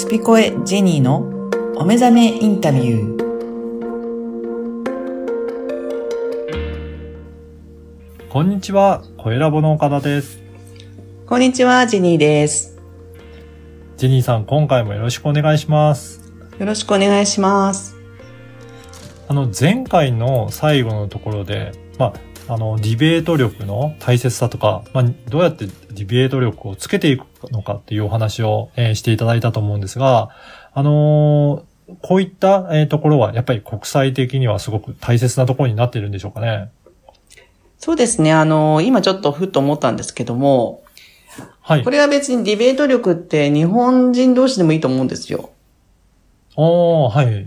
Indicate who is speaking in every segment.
Speaker 1: スピコエジェニーのお目覚めインタビュー。
Speaker 2: こんにちは、声ラボの岡田です。
Speaker 1: こんにちは、ジェニーです。
Speaker 2: ジェニーさん、今回もよろしくお願いします。
Speaker 1: よろしくお願いします。
Speaker 2: あの、前回の最後のところで、まあ、あの、ディベート力の大切さとか、まあ、どうやってディベート力をつけていくのかっていうお話を、えーしていただいたと思うんですが、あのーこういった、えーところは、やっぱり国際的にはすごく大切なところになっているんでしょうかね？
Speaker 1: そうですね、あの、今ちょっとふっと思ったんですけども、
Speaker 2: はい
Speaker 1: こ。れは別にディベート力って日本人同士でもいいと思うんですよ。
Speaker 2: おー、はい。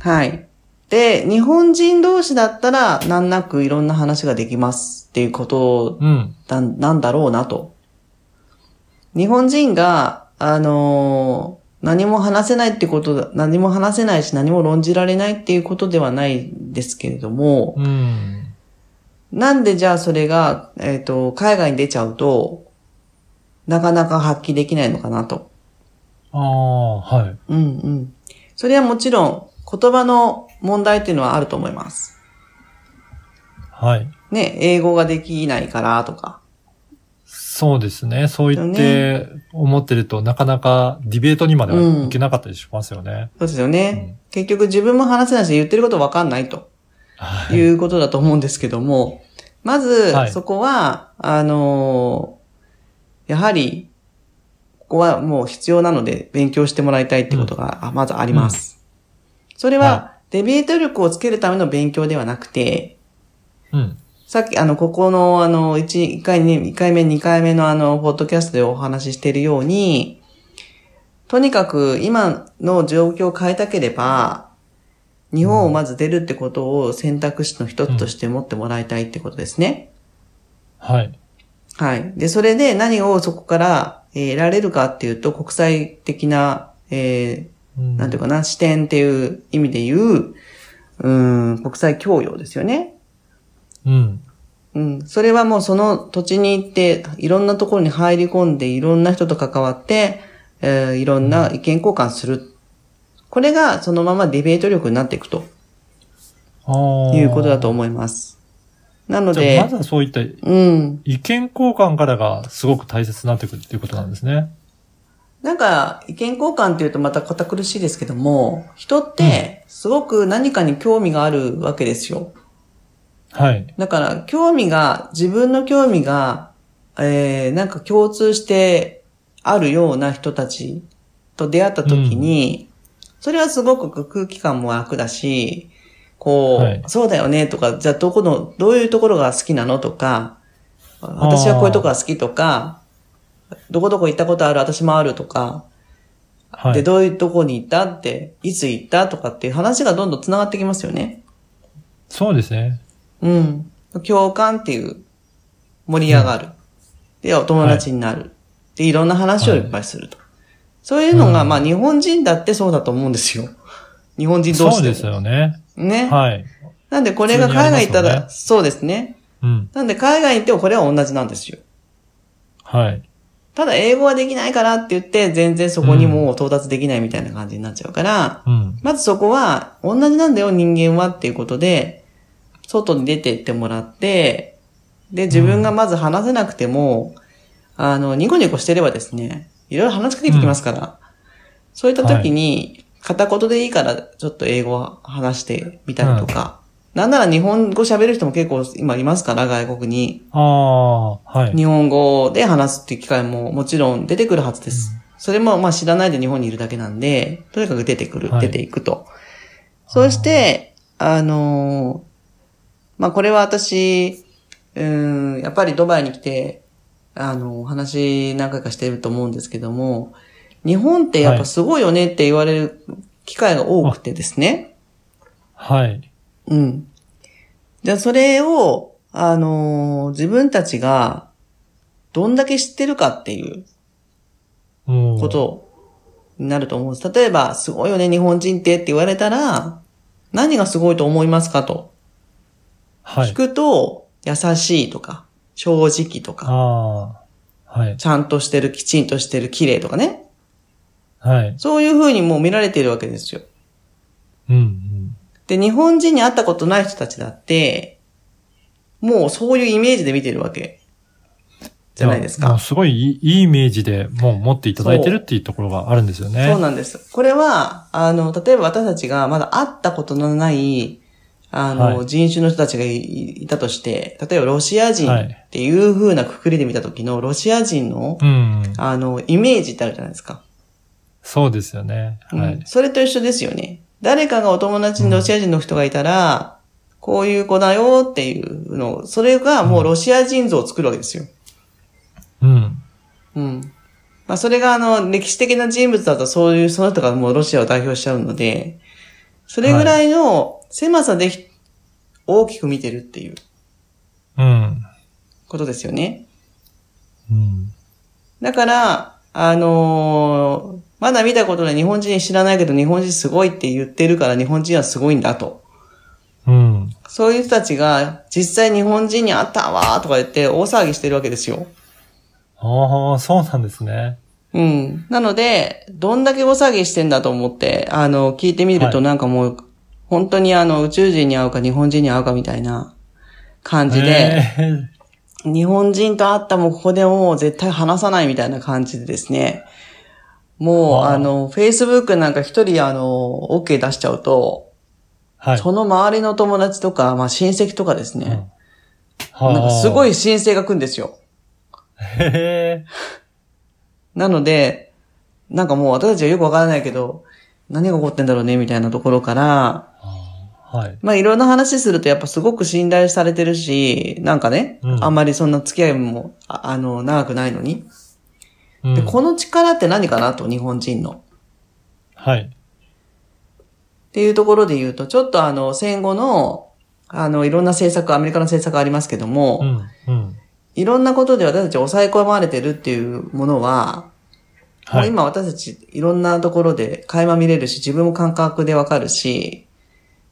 Speaker 1: はい。で、日本人同士だったら難なくいろんな話ができますっていうこと
Speaker 2: うん。
Speaker 1: だなんだろうなと。日本人が、あのー何も話せないってことだ、何も話せないし何も論じられないっていうことではないんですけれども、
Speaker 2: うん。
Speaker 1: なんでじゃあそれが、えっ、と、海外に出ちゃうと、なかなか発揮できないのかなと。
Speaker 2: ああ、はい。
Speaker 1: うんうん。それはもちろん言葉の問題っていうのはあると思います。
Speaker 2: はい。
Speaker 1: ね、英語ができないからとか。
Speaker 2: そうですね。そう言って思ってると、なかなかディベートにまではいけなかったりしますよね。
Speaker 1: そうですよね。結局自分も話せないし言ってることわかんないと
Speaker 2: はいい。
Speaker 1: うことだと思うんですけども、まず
Speaker 2: はい
Speaker 1: そこは、あのーやはり、ここはもう必要なので勉強してもらいたいってことが、あまずあります。それは、
Speaker 2: は
Speaker 1: デベート力をつけるための勉強ではなくて、
Speaker 2: うん。
Speaker 1: さっき、あの、ここの、あの、1、一回ね、1回目、2回目のあの、ポッドキャストでお話ししているように、とにかく今の状況を変えたければ、日本をまず出るってことを選択肢の一つとして持ってもらいたいってことですね。
Speaker 2: はい。
Speaker 1: はい。で、それで何をそこから、えー得られるかっていうと、国際的な、え
Speaker 2: うん
Speaker 1: ーなんていうかな、視点っていう意味で言う、うん、国際教養ですよね。
Speaker 2: うん。
Speaker 1: うん。それはもうその土地に行って、いろんなところに入り込んで、いろんな人と関わって、えーいろんな意見交換する。これがそのままディベート力になっていくと
Speaker 2: ああ。
Speaker 1: いうことだと思います。なので
Speaker 2: ま、ずはそういった
Speaker 1: うん。
Speaker 2: 意見交換からがすごく大切になってくるっていうことなんですね。
Speaker 1: なんか、意見交換っていうとまた堅苦しいですけども、人って、すごく何かに興味があるわけですよ。
Speaker 2: はい。
Speaker 1: だから、興味が、自分の興味が、えー、なんか共通してあるような人たちと出会った時に、それはすごく空気感も楽だし、こう、
Speaker 2: はい
Speaker 1: そうだよねとか、じゃあどこの、どういうところが好きなのとか、私はこういうとこが好きとか、どこどこ行ったことある、私もあるとか、で、
Speaker 2: はい。
Speaker 1: どういうとこに行ったって、いつ行ったとかっていう話がどんどん繋がってきますよね。
Speaker 2: そうですね。
Speaker 1: うん。共感っていう、盛り上がる。で、お友達になる。で、いろんな話をいっぱいすると。そういうのが、
Speaker 2: うん
Speaker 1: まあ日本人だってそうだと思うんですよ。日本人同士でも。
Speaker 2: そうですよね。
Speaker 1: ね。
Speaker 2: はい。
Speaker 1: なんでこれが海外行ったら、
Speaker 2: 普通にありま
Speaker 1: そうですね。
Speaker 2: うん。
Speaker 1: なんで海外に行ってもこれは同じなんですよ。
Speaker 2: はい。
Speaker 1: ただ英語はできないからって言って、全然そこにもう到達できないみたいな感じになっちゃうから、
Speaker 2: うん。
Speaker 1: まずそこは、同じなんだよ、人間はっていうことで、外に出て行ってもらって、で、自分がまず話せなくても、あの、ニコニコしてればですね、いろいろ話しかけてきますから、そういった時に、片言でいいから、ちょっと英語を話してみたりとか、なんなら日本語喋る人も結構今いますから、外国に。
Speaker 2: ああ、はい。
Speaker 1: 日本語で話すっていう機会ももちろん出てくるはずです。それもまあ知らないで日本にいるだけなんで、とにかく出てくる、
Speaker 2: はい
Speaker 1: 出ていくと。そして、あのーまあこれは私、うーん、やっぱりドバイに来て、あの、お話何回かしてると思うんですけども、日本ってやっぱすごいよねって言われる機会が多くてですね。
Speaker 2: はい。
Speaker 1: うん。じゃあそれを、あのー自分たちがどんだけ知ってるかっていう
Speaker 2: うん
Speaker 1: ことになると思うんです。例えば、すごいよね、日本人ってって言われたら、何がすごいと思いますかと。
Speaker 2: はい
Speaker 1: 聞。くと、優しいとか、正直とか、
Speaker 2: はい。
Speaker 1: ちゃんとしてる、きちんとしてる、綺麗とかね。
Speaker 2: はい。
Speaker 1: そういう風にもう見られているわけですよ。
Speaker 2: うん、うん。
Speaker 1: で、日本人に会ったことない人たちだって、もうそういうイメージで見てるわけ。じゃないですか。
Speaker 2: すごいいいいいイメージでもう持っていただいてるっていうところがあるんですよね。
Speaker 1: そうなんです。これは、あの、例えば私たちがまだ会ったことのない、あの、
Speaker 2: はい
Speaker 1: 人種の人たちがいいたとして、例えばロシア人
Speaker 2: はい
Speaker 1: っていう風なくくりで見た時のロシア人の、
Speaker 2: うん。
Speaker 1: あの、イメージってあるじゃないですか。
Speaker 2: そうですよね。は
Speaker 1: うん
Speaker 2: い。
Speaker 1: それと一緒ですよね。誰かがお友達にロシア人の人がいたら、こういう子だよっていうの、それがもうロシア人像を作るわけですよ。
Speaker 2: うん。
Speaker 1: うん。まあ、それがあの、歴史的な人物だとそういう、その人がもうロシアを代表しちゃうので、それぐらいの狭さでひ大きく見てるっていう
Speaker 2: うん。
Speaker 1: ことですよね。
Speaker 2: うん。
Speaker 1: だから、あのーまだ見たことない日本人知らないけど日本人すごいって言ってるから日本人はすごいんだと。
Speaker 2: うん。
Speaker 1: そういう人たちが実際日本人に会ったわーとか言って大騒ぎしてるわけですよ。
Speaker 2: ああ、そうなんですね。
Speaker 1: うん。なので、どんだけ大騒ぎしてんだと思って、あの、聞いてみると
Speaker 2: はい
Speaker 1: なんかもう、本当にあの、宇宙人に会うか日本人に会うかみたいな感じで、
Speaker 2: え
Speaker 1: 日本人と会ったもここでもう絶対話さないみたいな感じでですね、もう、
Speaker 2: あ
Speaker 1: の、Facebook なんか一人あの、OK 出しちゃうと、
Speaker 2: ーはい。
Speaker 1: その周りの友達とか、まあ親戚とかですね、
Speaker 2: は
Speaker 1: なんかすご
Speaker 2: い。
Speaker 1: い申請が来るんですよ。
Speaker 2: へえ。
Speaker 1: なので、なんかもう私たちはよくわからないけど、何が起こってんだろうね、みたいなところから、
Speaker 2: はい。
Speaker 1: まあいろんな話するとやっぱすごく信頼されてるし、なんかね、
Speaker 2: うん
Speaker 1: あんまりそんな付き合いも、ああの、長くないのに。
Speaker 2: うん
Speaker 1: で、この力って何かなと、日本人の。
Speaker 2: はい。
Speaker 1: っていうところで言うと、ちょっとあの、戦後の、あの、いろんな政策、アメリカの政策ありますけども、
Speaker 2: うん。うん。
Speaker 1: いろんなことで私たち抑え込まれてるっていうものは、も
Speaker 2: はい。
Speaker 1: う今私たちいろんなところで垣間見れるし、自分も感覚でわかるし、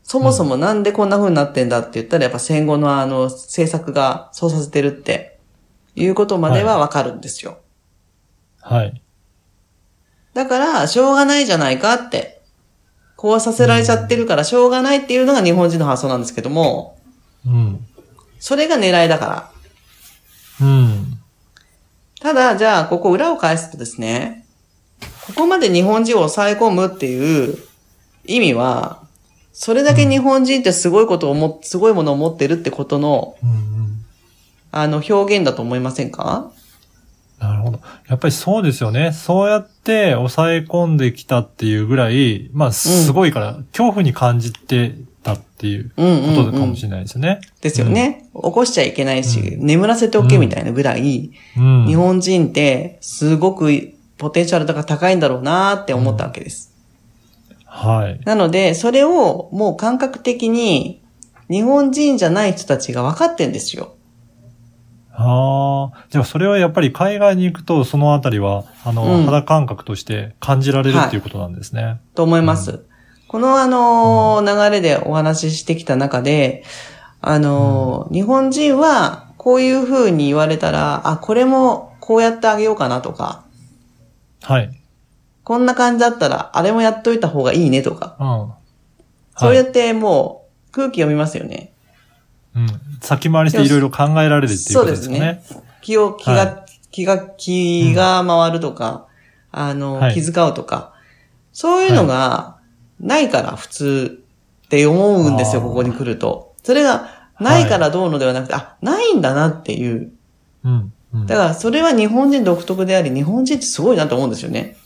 Speaker 1: そもそもなんでこんな風になってんだって言ったら、やっぱ戦後のあの政策がそうさせてるっていうことまではわかるんですよ。
Speaker 2: はい。
Speaker 1: だから、しょうがないじゃないかって、こうさせられちゃってるからしょうがないっていうのが日本人の発想なんですけども、
Speaker 2: うん。
Speaker 1: それが狙いだから。
Speaker 2: うん。
Speaker 1: ただ、じゃあ、ここ裏を返すとですね、ここまで日本人を抑え込むっていう意味は、それだけ日本人ってすごいことをも、すごいものを持ってるってことの、
Speaker 2: うんうん。
Speaker 1: あの、表現だと思いませんか？
Speaker 2: なるほど。やっぱりそうですよね。そうやって抑え込んできたっていうぐらい、まあ、すごいから、恐怖に感じてたっていう
Speaker 1: うんうん、
Speaker 2: こ
Speaker 1: うん。
Speaker 2: とかもしれないですね。
Speaker 1: ですよね。起こしちゃいけないし、眠らせておけみたいなぐらい、
Speaker 2: うん。
Speaker 1: 日本人ってすごくポテンシャルが高いんだろうなって思ったわけです。
Speaker 2: はい。
Speaker 1: なので、それをもう感覚的に日本人じゃない人たちが分かってんですよ。
Speaker 2: ああ、じゃあそれはやっぱり海外に行くと、そのあたりは、あの、
Speaker 1: うん
Speaker 2: 肌感覚として感じられるっていうことなんですね。
Speaker 1: と思います。このあのー流れでお話ししてきた中で、あのー日本人はこういう風に言われたら、あ、これもこうやってあげようかなとか、
Speaker 2: はい。
Speaker 1: こんな感じだったら、あれもやっといた方がいいねとか、
Speaker 2: うん。
Speaker 1: そうや
Speaker 2: はい。
Speaker 1: ってもう空気読みますよね。
Speaker 2: うん。先回りしていろいろ考えられるっていうことですよね。
Speaker 1: 気を、気が、
Speaker 2: は
Speaker 1: 気が、気が回るとか、あの、
Speaker 2: はい
Speaker 1: 気遣うとか、そういうのがないから普通って思うんですよ、ここに来ると。それがないからどうのではなくて、あ、ないんだなっていう。
Speaker 2: うん。うん。
Speaker 1: だからそれは日本人独特であり、日本人ってすごいなと思うんですよね。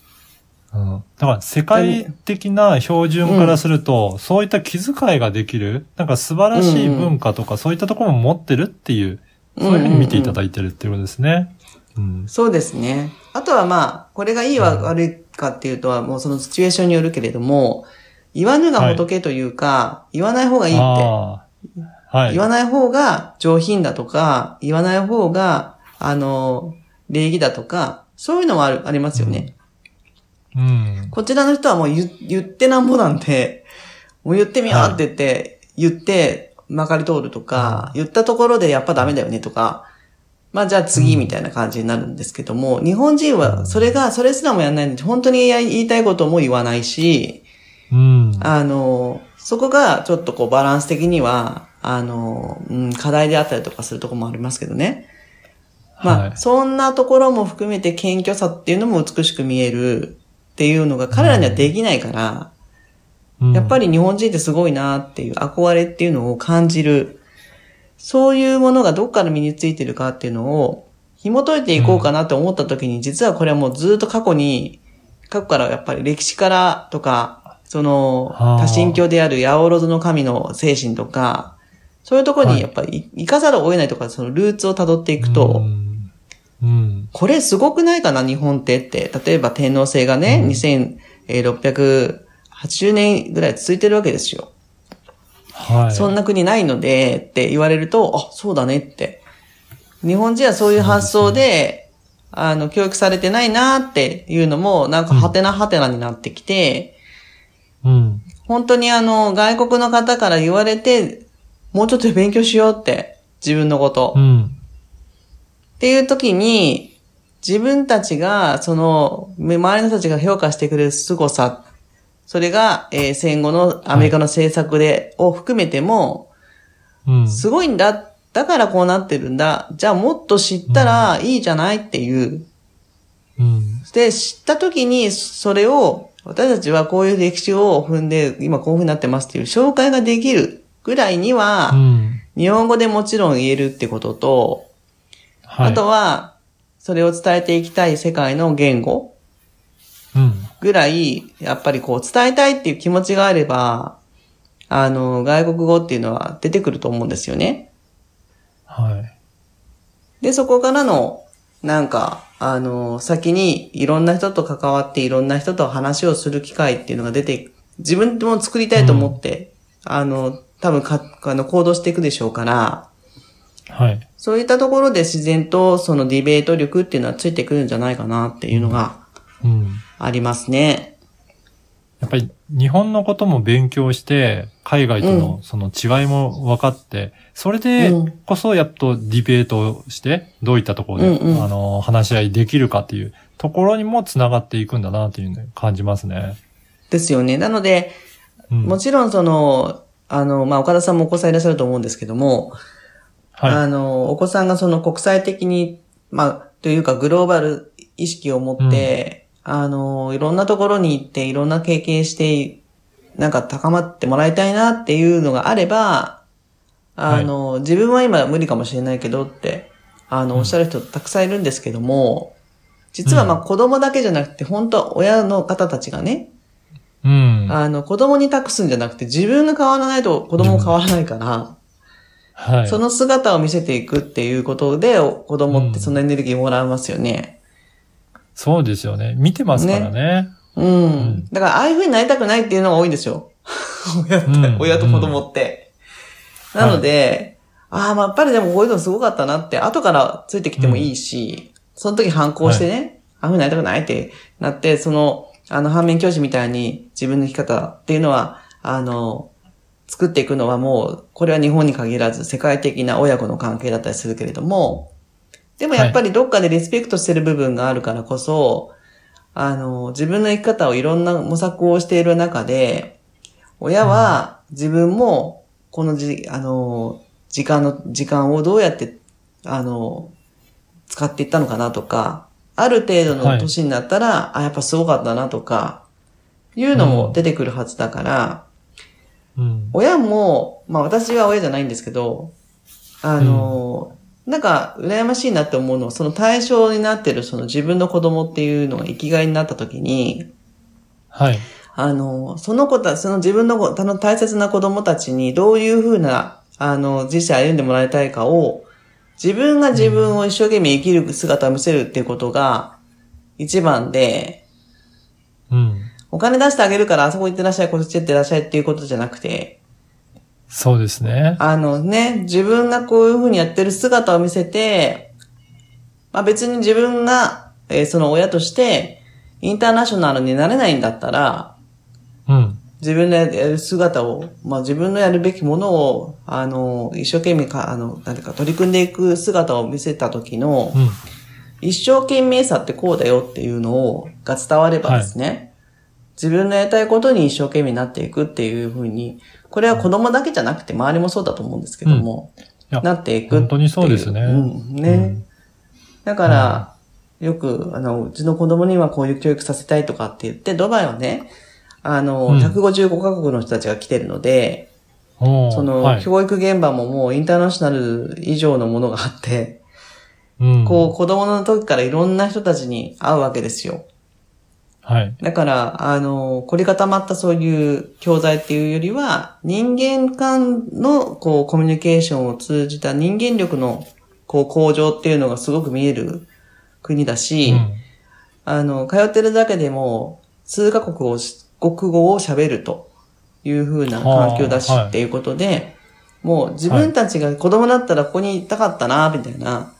Speaker 2: うんだから世界的な標準からすると、そういった気遣いができる、なんか素晴らしい文化とか、そういったところも持ってるっていう、そういうふうに見ていただいてるっていうことですね。うん。
Speaker 1: そうですね。あとはまあ、これがいいは悪いかっていうとは、もうそのシチュエーションによるけれども、言わぬが仏というか、言わない方がいいって。
Speaker 2: はい。
Speaker 1: 言わない方が上品だとか、言わない方が、あの、礼儀だとか、そういうのもある、ありますよね。
Speaker 2: うん。
Speaker 1: こちらの人はもう言言ってなんぼなんで、もう言ってみようって言って、言って、まかり通るとか、言ったところでやっぱダメだよねとか、まあじゃあ次みたいな感じになるんですけども、日本人はそれが、それすらもやんないんで、本当に言いたいことも言わないし、
Speaker 2: うん。
Speaker 1: あの、そこがちょっとこうバランス的には、あの、うん、課題であったりとかするところもありますけどね。まあ、
Speaker 2: はい
Speaker 1: そんなところも含めて謙虚さっていうのも美しく見えるっていうのが彼らにはできないから、
Speaker 2: うん
Speaker 1: やっぱり日本人ってすごいなっていう憧れっていうのを感じる。そういうものがどっから身についてるかっていうのを紐解いていこうかなって思った時に、実はこれはもうずっと過去に、過去からやっぱり歴史からとか、その、
Speaker 2: はあ
Speaker 1: 多神教である八百万の神の精神とか、そういうところにやっぱり生かざるを得ないとか、そのルーツを辿っていくと、
Speaker 2: うん。うん。
Speaker 1: これすごくないかな、日本ってって。例えば天皇制がね、2680年ぐらい続いてるわけですよ。
Speaker 2: はい。
Speaker 1: そんな国ないので、って言われると、あ、そうだねって。日本人はそういう発想で、あの、教育されてないなっていうのも、なんか、はてなはてなになってきて、
Speaker 2: うん。
Speaker 1: 本当にあの、外国の方から言われて、もうちょっと勉強しようって、自分のこと。
Speaker 2: うん。
Speaker 1: っていう時に、自分たちが、その、周りの人たちが評価してくれる凄さ、それが、えー戦後のアメリカの政策で、を含めても、
Speaker 2: うん。
Speaker 1: すごいんだ。だからこうなってるんだ。じゃあもっと知ったらいいじゃないっていう。
Speaker 2: うん。
Speaker 1: で、知った時に、それを、私たちはこういう歴史を踏んで、今こういう風になってますっていう紹介ができるぐらいには
Speaker 2: う、ん。
Speaker 1: 日本語でもちろん言えるってことと、
Speaker 2: はい。
Speaker 1: あとは、それを伝えていきたい世界の言語
Speaker 2: うん。
Speaker 1: ぐらい、やっぱりこう伝えたいっていう気持ちがあれば、あの、外国語っていうのは出てくると思うんですよね。
Speaker 2: はい。
Speaker 1: で、そこからの、なんか、あの、先にいろんな人と関わっていろんな人と話をする機会っていうのが出て、自分でも作りたいと思って、あの、多分か、あの、行動していくでしょうから、
Speaker 2: はい。
Speaker 1: そういったところで自然とそのディベート力っていうのはついてくるんじゃないかなっていうのが
Speaker 2: うん。
Speaker 1: ありますね。
Speaker 2: やっぱり日本のことも勉強して、海外とのその違いも分かって、それで
Speaker 1: うん
Speaker 2: こそやっとディベートをして、どういったところで、
Speaker 1: うんうん
Speaker 2: あの、話し合いできるかっていうところにも繋がっていくんだなっていうのを感じますね。
Speaker 1: ですよね。なので、
Speaker 2: うん。
Speaker 1: もちろんその、あの、まあ、岡田さんもお子さんいらっしゃると思うんですけども、
Speaker 2: はい。
Speaker 1: あの、お子さんがその国際的に、まあ、というかグローバル意識を持って、あの、いろんなところに行って、いろんな経験して、なんか高まってもらいたいなっていうのがあれば、あの、自分は今無理かもしれないけどって、あの、おっしゃる人たくさんいるんですけども、実はまあ子供だけじゃなくて、本当は親の方たちがね、
Speaker 2: うん。
Speaker 1: あの、子供に託すんじゃなくて、自分が変わらないと子供も変わらないから、
Speaker 2: はい。
Speaker 1: その姿を見せていくっていうことで、お子供ってそのエネルギーもらえますよね。
Speaker 2: そうですよね。見てますからね。
Speaker 1: うん。
Speaker 2: ん
Speaker 1: だから、ああいう風になりたくないっていうのが多いんですよ。親親と子供って。なので、ああ、まあやっぱりでもこういうのすごかったなって、後からついてきてもいいし、その時反抗してね、ああいう風になりたくないってなって、その、あの、反面教師みたいに自分の生き方っていうのは、あの、作っていくのはもう、これは日本に限らず世界的な親子の関係だったりするけれども、でもやっぱりどっかでリスペクトしてる部分があるからこそ、あの、自分の生き方をいろんな模索をしている中で、親は自分もこのじ、あの、時間の、時間をどうやって、あの、使っていったのかなとか、ある程度の年になったら、あ、やっぱすごかったなとか、いうのも出てくるはずだから、
Speaker 2: うん。
Speaker 1: 親も、まあ私は親じゃないんですけど、あの、なんか羨ましいなって思うのは、その対象になってるその自分の子供っていうのが生きがいになった時に、
Speaker 2: はい。
Speaker 1: あの、その子たその自分の子あの大切な子供たちにどういうふうな、あの、人生歩んでもらいたいかを、自分が自分を一生懸命生きる姿を見せるっていうことが一番で、
Speaker 2: うん。
Speaker 1: お金出してあげるからあそこ行ってらっしゃい、こっち行ってらっしゃいっていうことじゃなくて、
Speaker 2: そうですね。
Speaker 1: あのね、自分がこういうふうにやってる姿を見せて、まあ別に自分が、えーその親として、インターナショナルになれないんだったら、
Speaker 2: うん。
Speaker 1: 自分のやる姿を、まあ自分のやるべきものを、あの、一生懸命か、あの、何か取り組んでいく姿を見せた時の、
Speaker 2: うん。
Speaker 1: 一生懸命さってこうだよっていうのを、が伝わればですね、自分のやりたいことに一生懸命になっていくっていうふうに、これは子供だけじゃなくて周りもそうだと思うんですけども、
Speaker 2: いや
Speaker 1: なっていくっていう。
Speaker 2: 本当にそうですね
Speaker 1: うん、ね。
Speaker 2: うん
Speaker 1: だから、よく、あの、うちの子供にはこういう教育させたいとかって言って、ドバイはね、あの、
Speaker 2: うん
Speaker 1: 155カ国の人たちが来てるので、その、
Speaker 2: はい。
Speaker 1: 教育現場ももうインターナショナル以上のものがあって、
Speaker 2: うん。
Speaker 1: こう、子供の時からいろんな人たちに会うわけですよ。
Speaker 2: はい。
Speaker 1: だから、あの、凝り固まったそういう教材っていうよりは、人間間の、こう、コミュニケーションを通じた人間力の、こう、向上っていうのがすごく見える国だし、
Speaker 2: うん。
Speaker 1: あの、通ってるだけでも、数カ国をし、国語を喋るという風な環境だしっていうことで、もう自分たちが子供だったらここに行きたかったな、みたいな、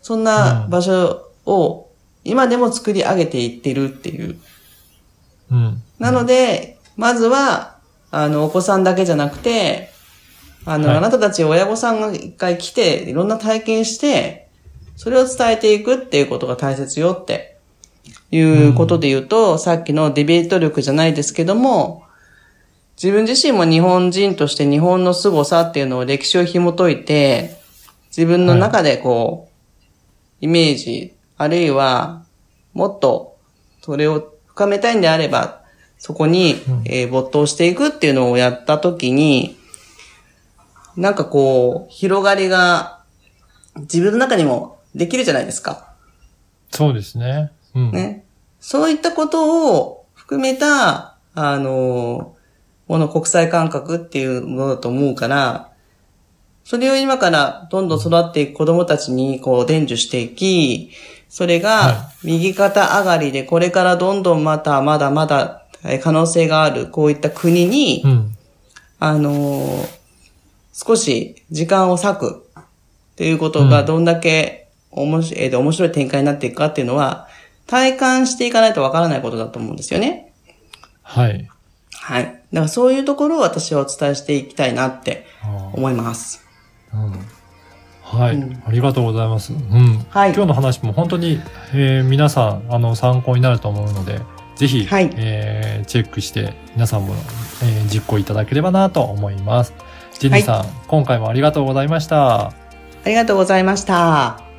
Speaker 1: そんな場所を今でも作り上げていってるっていう。
Speaker 2: うん。
Speaker 1: なので、まずは、あの、お子さんだけじゃなくて、あの、
Speaker 2: はい
Speaker 1: あなたたち親御さんが一回来て、いろんな体験して、それを伝えていくっていうことが大切よっていうことで言うと、さっきのディベート力じゃないですけども、自分自身も日本人として日本の凄さっていうのを歴史を紐解いて、自分の中でこう、イメージ、あるいは、もっと、それを深めたいんであれば、そこに、えー没頭していくっていうのをやったときに、なんかこう、広がりが、自分の中にもできるじゃないですか。
Speaker 2: そうですね。うん。
Speaker 1: ね。そういったことを含めた、あの、この国際感覚っていうものだと思うから、それを今からどんどん育っていく子供たちにこう伝授していき、それ
Speaker 2: は
Speaker 1: が右肩上がりでこれからどんどんまたまだまだえー可能性があるこういった国に、
Speaker 2: うん。
Speaker 1: あのー少し時間を割くっていうことがどんだけ面白い、えーと面白い展開になっていくかっていうのは、体感していかないとわからないことだと思うんですよね。
Speaker 2: はい。
Speaker 1: はい。だからそういうところを私はお伝えしていきたいなって思います。
Speaker 2: うんはい、
Speaker 1: うん
Speaker 2: ありがとうございます。うん。
Speaker 1: はい
Speaker 2: 今日の話も本当に、えー皆さん、あの、参考になると思うので、ぜひ、
Speaker 1: はい
Speaker 2: えーチェックして、皆さんも、えー実行いただければなと思います。ジェニーさん、今回もありがとうございました。
Speaker 1: ありがとうございました。